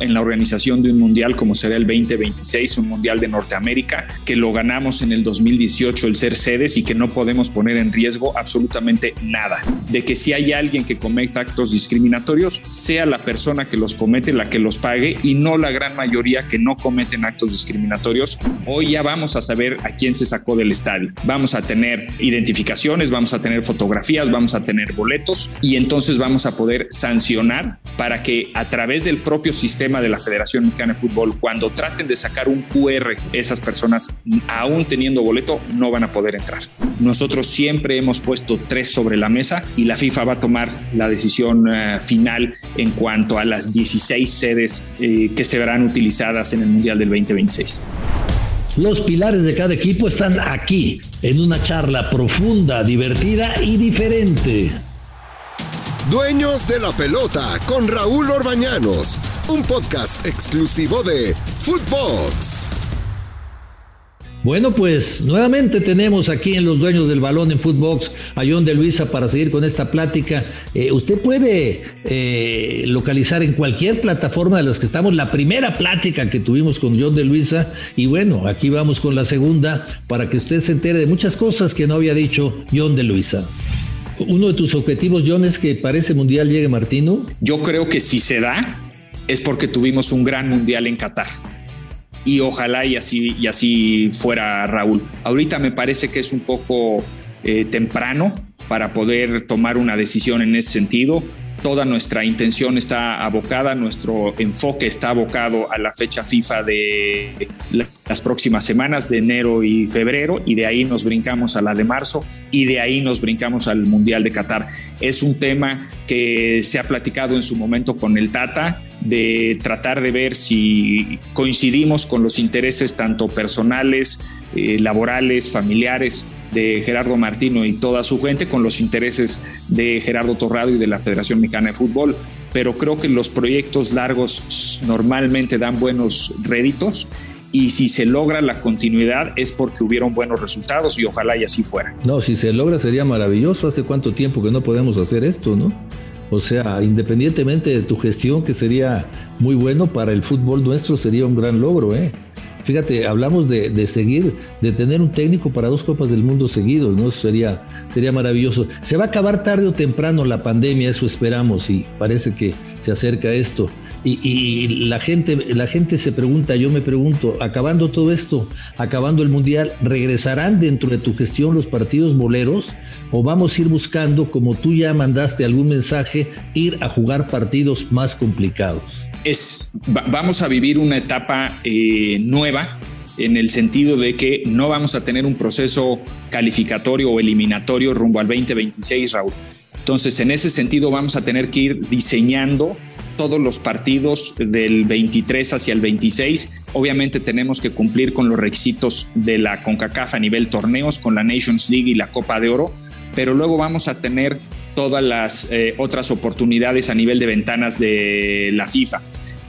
en la organización de un mundial como será el 2026, un mundial de Norteamérica, que lo ganamos en el 2018 el ser sedes y que no podemos poner en riesgo absolutamente nada. De que si hay alguien que cometa actos discriminatorios, sea la persona que los comete la que los pague y no la gran mayoría que no cometen actos discriminatorios. Hoy ya vamos a saber a quién se sacó del estadio. Vamos a tener identificaciones, vamos a tener fotografías, vamos a tener boletos y entonces vamos a poder sancionar para que a través del propio sistema de la Federación Mexicana de Fútbol, cuando traten de sacar un QR, esas personas, aún teniendo boleto, no van a poder entrar. Nosotros siempre hemos puesto tres sobre la mesa y la FIFA va a tomar la decisión uh, final en cuanto a las 16 sedes eh, que se verán utilizadas en el Mundial del 2026. Los pilares de cada equipo están aquí, en una charla profunda, divertida y diferente. Dueños de la pelota con Raúl Orbañanos, un podcast exclusivo de Footbox. Bueno, pues nuevamente tenemos aquí en los dueños del balón en Footbox a John de Luisa para seguir con esta plática. Eh, usted puede eh, localizar en cualquier plataforma de las que estamos la primera plática que tuvimos con John de Luisa y bueno, aquí vamos con la segunda para que usted se entere de muchas cosas que no había dicho John de Luisa. Uno de tus objetivos, John, es que para ese mundial llegue Martino. Yo creo que si se da es porque tuvimos un gran mundial en Qatar y ojalá y así, y así fuera Raúl. Ahorita me parece que es un poco eh, temprano para poder tomar una decisión en ese sentido. Toda nuestra intención está abocada, nuestro enfoque está abocado a la fecha FIFA de las próximas semanas de enero y febrero y de ahí nos brincamos a la de marzo y de ahí nos brincamos al Mundial de Qatar. Es un tema que se ha platicado en su momento con el Tata de tratar de ver si coincidimos con los intereses tanto personales, eh, laborales, familiares de Gerardo Martino y toda su gente con los intereses de Gerardo Torrado y de la Federación Mexicana de Fútbol. Pero creo que los proyectos largos normalmente dan buenos réditos y si se logra la continuidad es porque hubieron buenos resultados y ojalá y así fuera. No, si se logra sería maravilloso. Hace cuánto tiempo que no podemos hacer esto, ¿no? O sea, independientemente de tu gestión, que sería muy bueno para el fútbol nuestro, sería un gran logro, ¿eh? Fíjate, hablamos de, seguir, de tener un técnico para dos Copas del Mundo seguidos, ¿no? Sería, sería maravilloso. Se va a acabar tarde o temprano la pandemia, eso esperamos, y parece que se acerca esto. Y, la, gente, la gente se pregunta, yo me pregunto, acabando todo esto, acabando el Mundial, ¿regresarán dentro de tu gestión los partidos boleros? ¿O vamos a ir buscando, como tú ya mandaste algún mensaje, ir a jugar partidos más complicados? Vamos a vivir una etapa eh, nueva en el sentido de que no vamos a tener un proceso calificatorio o eliminatorio rumbo al 2026, Raúl. Entonces, en ese sentido, vamos a tener que ir diseñando todos los partidos del 23 hacia el 26. Obviamente tenemos que cumplir con los requisitos de la CONCACAF a nivel torneos, con la Nations League y la Copa de Oro, pero luego vamos a tener todas las eh, otras oportunidades a nivel de ventanas de la FIFA.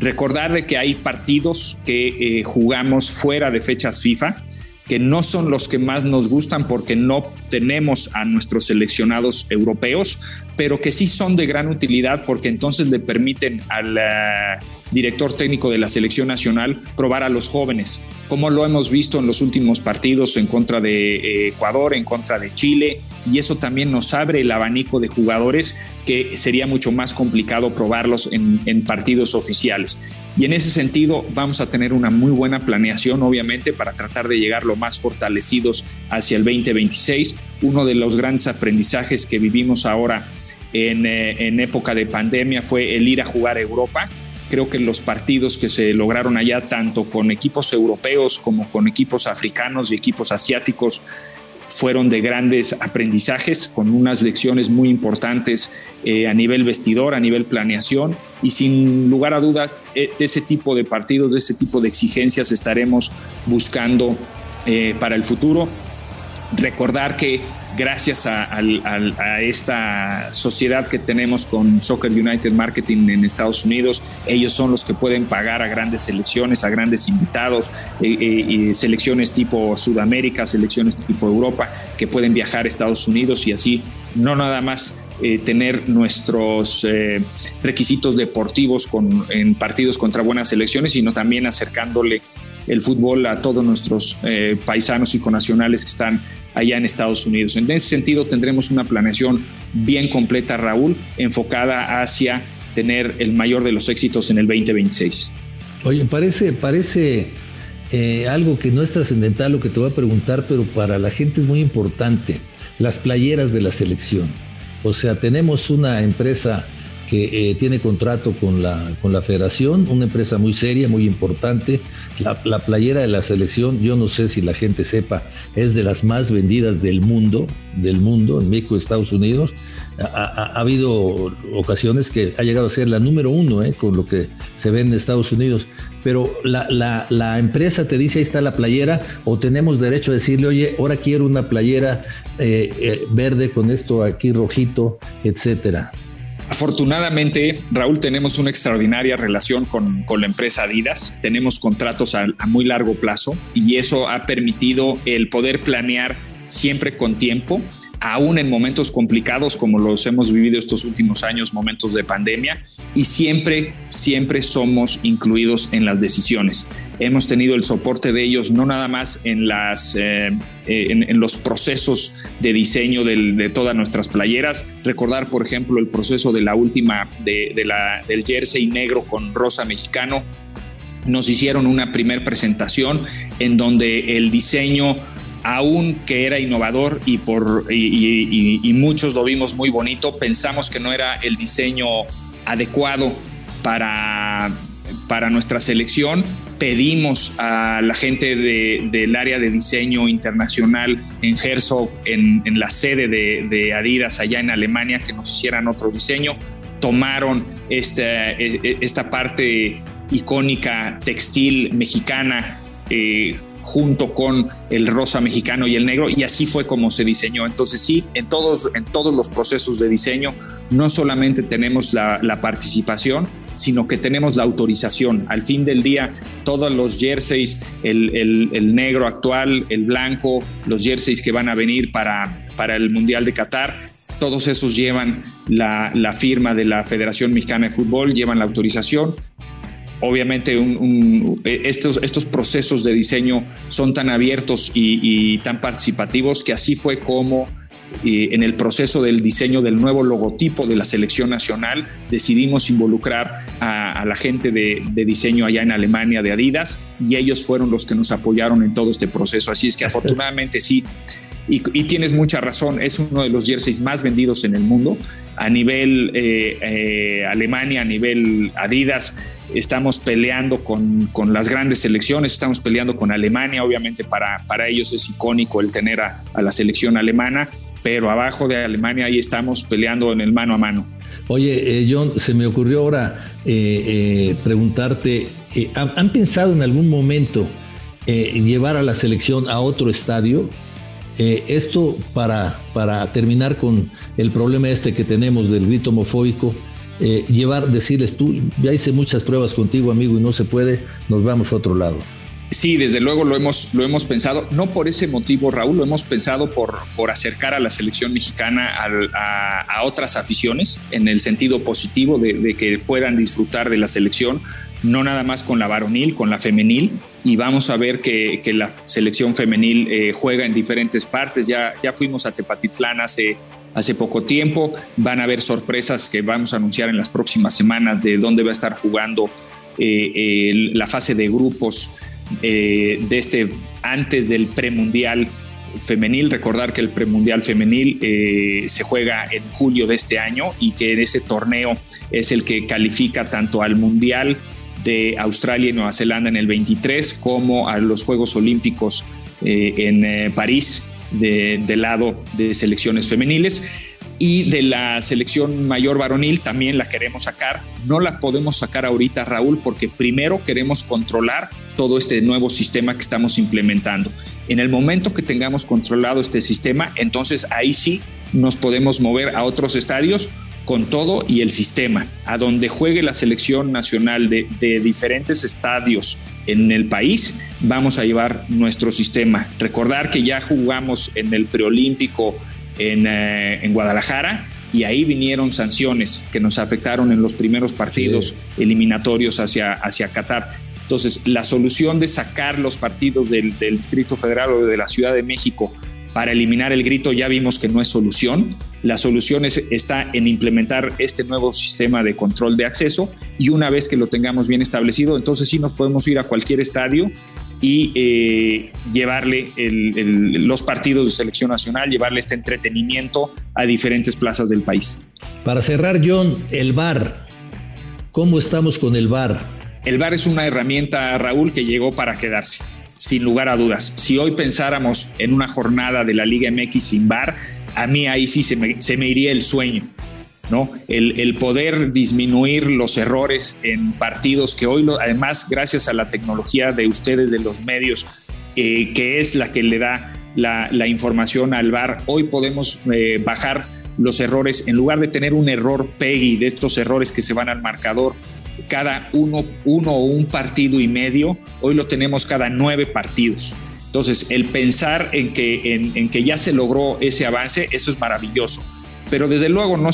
Recordar que hay partidos que eh, jugamos fuera de fechas FIFA, que no son los que más nos gustan porque no tenemos a nuestros seleccionados europeos, pero que sí son de gran utilidad porque entonces le permiten al eh, director técnico de la selección nacional probar a los jóvenes, como lo hemos visto en los últimos partidos en contra de Ecuador, en contra de Chile, y eso también nos abre el abanico de jugadores que sería mucho más complicado probarlos en, partidos oficiales. Y en ese sentido vamos a tener una muy buena planeación, obviamente, para tratar de llegar lo más fortalecidos hacia el 2026. Uno de los grandes aprendizajes que vivimos ahora en, eh, en época de pandemia fue el ir a jugar a Europa creo que los partidos que se lograron allá, tanto con equipos europeos como con equipos africanos y equipos asiáticos, fueron de grandes aprendizajes, con unas lecciones muy importantes eh, a nivel vestidor, a nivel planeación, y sin lugar a duda, eh, de ese tipo de partidos, de ese tipo de exigencias estaremos buscando para el futuro. Recordar que gracias a, esta sociedad que tenemos con Soccer United Marketing en Estados Unidos, ellos son los que pueden pagar a grandes selecciones, a grandes invitados, eh, eh, selecciones tipo Sudamérica, selecciones tipo Europa, que pueden viajar a Estados Unidos y así no nada más eh, tener nuestros requisitos deportivos en partidos contra buenas selecciones, sino también acercándole el fútbol a todos nuestros paisanos y conacionales que están allá en Estados Unidos. En ese sentido tendremos una planeación bien completa, Raúl, enfocada hacia tener el mayor de los éxitos en el 2026. Oye, parece, parece algo que no es trascendental lo que te voy a preguntar, pero para la gente es muy importante, las playeras de la selección. O sea, tenemos una empresa que eh, tiene contrato con la, con la federación, una empresa muy seria, muy importante. La, playera de la selección, yo no sé si la gente sepa, es de las más vendidas del mundo, del mundo, en México, Estados Unidos. Ha, habido ocasiones que ha llegado a ser la número uno eh, con lo que se ve en Estados Unidos. Pero la, la, empresa te dice, ahí está la playera, o tenemos derecho a decirle, oye, ahora quiero una playera eh, verde con esto aquí rojito, etcétera. Afortunadamente, Raúl, tenemos una extraordinaria relación con, la empresa Adidas. Tenemos contratos a, muy largo plazo y eso ha permitido el poder planear siempre con tiempo aún en momentos complicados como los hemos vivido estos últimos años, momentos de pandemia, y siempre, siempre somos incluidos en las decisiones. Hemos tenido el soporte de ellos no nada más en, las, eh, en, los procesos de diseño de todas nuestras playeras. Recordar, por ejemplo, el proceso de la última del jersey negro con rosa mexicano. Nos hicieron una primer presentación en donde el diseño aún que era innovador y, por, y, muchos lo vimos muy bonito, pensamos que no era el diseño adecuado para, para nuestra selección. Pedimos a la gente del área de diseño internacional en Herzog, en, la sede de, Adidas allá en Alemania, que nos hicieran otro diseño. Tomaron esta, e, e, esta parte icónica textil mexicana eh, junto con el rosa mexicano y el negro y así fue como se diseñó. Entonces sí, en todos, en todos los procesos de diseño no solamente tenemos la, participación, sino que tenemos la autorización. Al fin del día, todos los jerseys, el, negro actual, el blanco, los jerseys que van a venir para, para el Mundial de Qatar, todos esos llevan la, la firma de la Federación Mexicana de Fútbol, llevan la autorización obviamente eh, estos, estos procesos de diseño son tan abiertos y, tan participativos que así fue como eh, en el proceso del diseño del nuevo logotipo de la selección nacional decidimos involucrar a, la gente de, diseño allá en Alemania de Adidas y ellos fueron los que nos apoyaron en todo este proceso. Así es que afortunadamente sí, y, tienes mucha razón, es uno de los jerseys más vendidos en el mundo a nivel eh, Alemania, a nivel Adidas estamos peleando con, con, las grandes selecciones, estamos peleando con Alemania, obviamente para, para ellos es icónico el tener a, la selección alemana, pero abajo de Alemania ahí estamos peleando en el mano a mano. Oye, eh, John, se me ocurrió ahora eh, eh, preguntarte, ¿han, pensado en algún momento llevar a la selección a otro estadio? esto para, para terminar con el problema este que tenemos del grito homofóbico, eh, llevar, decirles tú, ya hice muchas pruebas contigo, amigo, y no se puede, nos vamos a otro lado. Sí, desde luego lo hemos, lo hemos pensado, no por ese motivo, Raúl, lo hemos pensado por, por acercar a la selección mexicana a, otras aficiones, en el sentido positivo de, que puedan disfrutar de la selección, no nada más con la varonil, con la femenil, y vamos a ver que, la selección femenil eh, juega en diferentes partes. Ya, ya fuimos a Tepatitlán hace hace poco tiempo. Van a haber sorpresas que vamos a anunciar en las próximas semanas de dónde va a estar jugando eh, la fase de grupos eh, de este antes del premundial femenil. Recordar que el premundial femenil eh, se juega en julio de este año y que ese torneo es el que califica tanto al mundial de Australia y Nueva Zelanda en el 23 como a los Juegos Olímpicos en París del lado de selecciones femeniles y de la selección mayor varonil también la queremos sacar. No la podemos sacar ahorita, Raúl, porque primero queremos controlar todo este nuevo sistema que estamos implementando. En el momento que tengamos controlado este sistema, entonces ahí sí nos podemos mover a otros estadios con todo y el sistema, a donde juegue la selección nacional de, diferentes estadios en el país, vamos a llevar nuestro sistema. Recordar que ya jugamos en el preolímpico en, eh, en Guadalajara y ahí vinieron sanciones que nos afectaron en los primeros partidos eliminatorios hacia, hacia Qatar. Entonces, la solución de sacar los partidos del, del Distrito Federal o de la Ciudad de México para eliminar el grito ya vimos que no es solución. La solución está en implementar este nuevo sistema de control de acceso y una vez que lo tengamos bien establecido, entonces sí nos podemos ir a cualquier estadio y eh, llevarle los partidos de selección nacional, llevarle este entretenimiento a diferentes plazas del país. Para cerrar, John, el VAR. ¿Cómo estamos con el VAR? El VAR es una herramienta, Raúl, que llegó para quedarse sin lugar a dudas. Si hoy pensáramos en una jornada de la Liga MX sin VAR, a mí ahí sí se me, iría el sueño. ¿no? El, poder disminuir los errores en partidos que hoy, además, gracias a la tecnología de ustedes, de los medios, eh, que es la que le da la, información al VAR, hoy podemos eh, bajar los errores en lugar de tener un error PEGI de estos errores que se van al marcador cada uno, uno o un partido y medio, hoy lo tenemos cada nueve partidos. Entonces, el pensar en que, en, que ya se logró ese avance, eso es maravilloso. Pero desde luego no,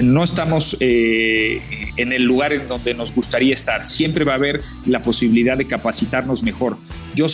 no, estamos eh, en el lugar en donde nos gustaría estar. Siempre va a haber la posibilidad de capacitarnos mejor. Yo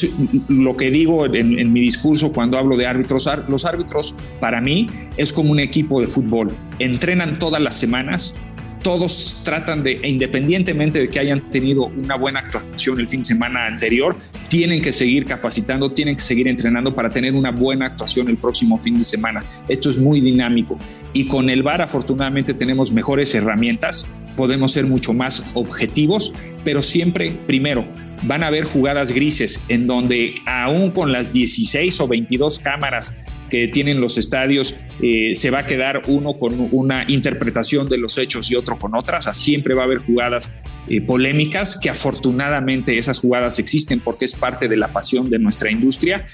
lo que digo en, en mi discurso cuando hablo de árbitros, los árbitros para mí es como un equipo de fútbol. Entrenan todas las semanas, todos tratan de, independientemente de que hayan tenido una buena actuación el fin de semana anterior, tienen que seguir capacitando, tienen que seguir entrenando para tener una buena actuación el próximo fin de semana. Esto es muy dinámico y con el VAR afortunadamente tenemos mejores herramientas, podemos ser mucho más objetivos, pero siempre, primero, van a haber jugadas grises en donde aún con las 16 o 22 cámaras que tienen los estadios, eh, se va a quedar uno con una interpretación de los hechos y otro con otras. O sea, siempre va a haber jugadas eh, polémicas, que afortunadamente esas jugadas existen porque es parte de la pasión de nuestra industria.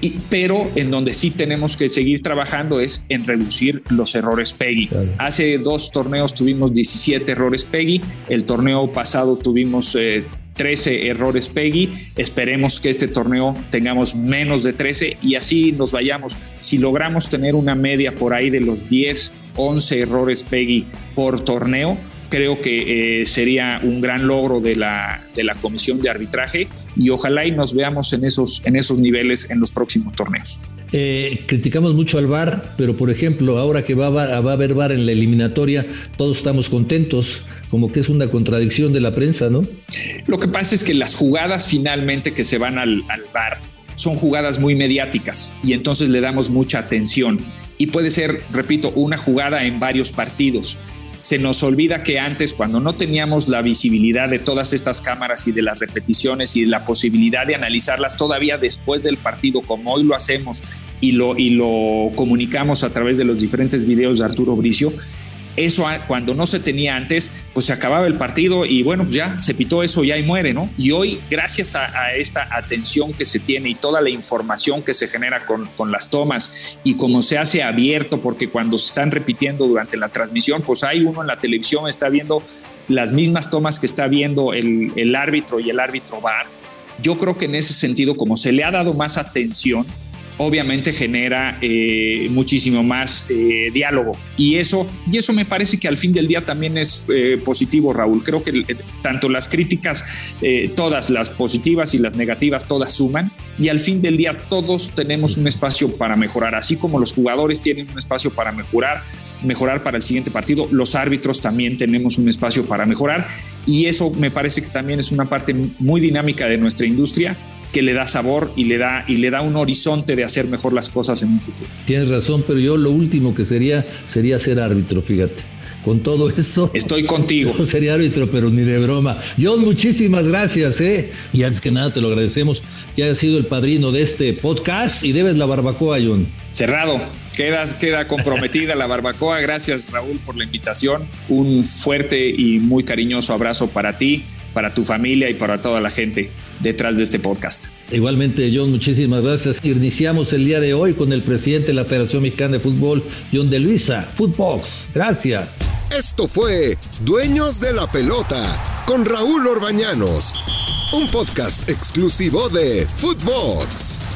Y, pero en donde sí tenemos que seguir trabajando es en reducir los errores PEGI. Hace dos torneos tuvimos 17 errores PEGI, el torneo pasado tuvimos eh, 13 errores Peggy. Esperemos que este torneo tengamos menos de 13 y así nos vayamos. Si logramos tener una media por ahí de los 10, 11 errores Peggy por torneo, creo que eh, sería un gran logro de la, de la comisión de arbitraje y ojalá y nos veamos en esos, en esos niveles en los próximos torneos. Eh, criticamos mucho al VAR, pero por ejemplo, ahora que va, a haber VAR en la eliminatoria, todos estamos contentos, como que es una contradicción de la prensa, ¿no? Lo que pasa es que las jugadas finalmente que se van al, al VAR son jugadas muy mediáticas y entonces le damos mucha atención. Y puede ser, repito, una jugada en varios partidos se nos olvida que antes, cuando no teníamos la visibilidad de todas estas cámaras y de las repeticiones y la posibilidad de analizarlas todavía después del partido, como hoy lo hacemos y lo, y lo comunicamos a través de los diferentes videos de Arturo Bricio, eso cuando no se tenía antes, pues se acababa el partido y bueno, pues ya se pitó eso ya y muere, ¿no? Y hoy, gracias a, esta atención que se tiene y toda la información que se genera con, con, las tomas y como se hace abierto, porque cuando se están repitiendo durante la transmisión, pues hay uno en la televisión, está viendo las mismas tomas que está viendo el, el árbitro y el árbitro va. Yo creo que en ese sentido, como se le ha dado más atención, obviamente genera eh, muchísimo más eh, diálogo. Y eso, y eso me parece que al fin del día también es eh, positivo, Raúl. Creo que tanto las críticas, todas las positivas y las negativas, todas suman. Y al fin del día todos tenemos un espacio para mejorar, así como los jugadores tienen un espacio para mejorar, mejorar para el siguiente partido, los árbitros también tenemos un espacio para mejorar. Y eso me parece que también es una parte muy dinámica de nuestra industria que le da sabor y le da, y le da un horizonte de hacer mejor las cosas en un futuro. Tienes razón, pero yo lo último que sería sería ser árbitro, fíjate. Con todo esto. Estoy contigo. No sería árbitro, pero ni de broma. John, muchísimas gracias, ¿eh? Y antes que nada te lo agradecemos que hayas sido el padrino de este podcast y debes la barbacoa, John. Cerrado. Queda, queda comprometida la barbacoa. Gracias, Raúl, por la invitación. Un fuerte y muy cariñoso abrazo para ti, para tu familia y para toda la gente detrás de este podcast. Igualmente, John, muchísimas gracias. Iniciamos el día de hoy con el presidente de la Federación Mexicana de Fútbol, John de Luisa, Footbox. Gracias. Esto fue Dueños de la Pelota con Raúl Orbañanos, un podcast exclusivo de Footbox.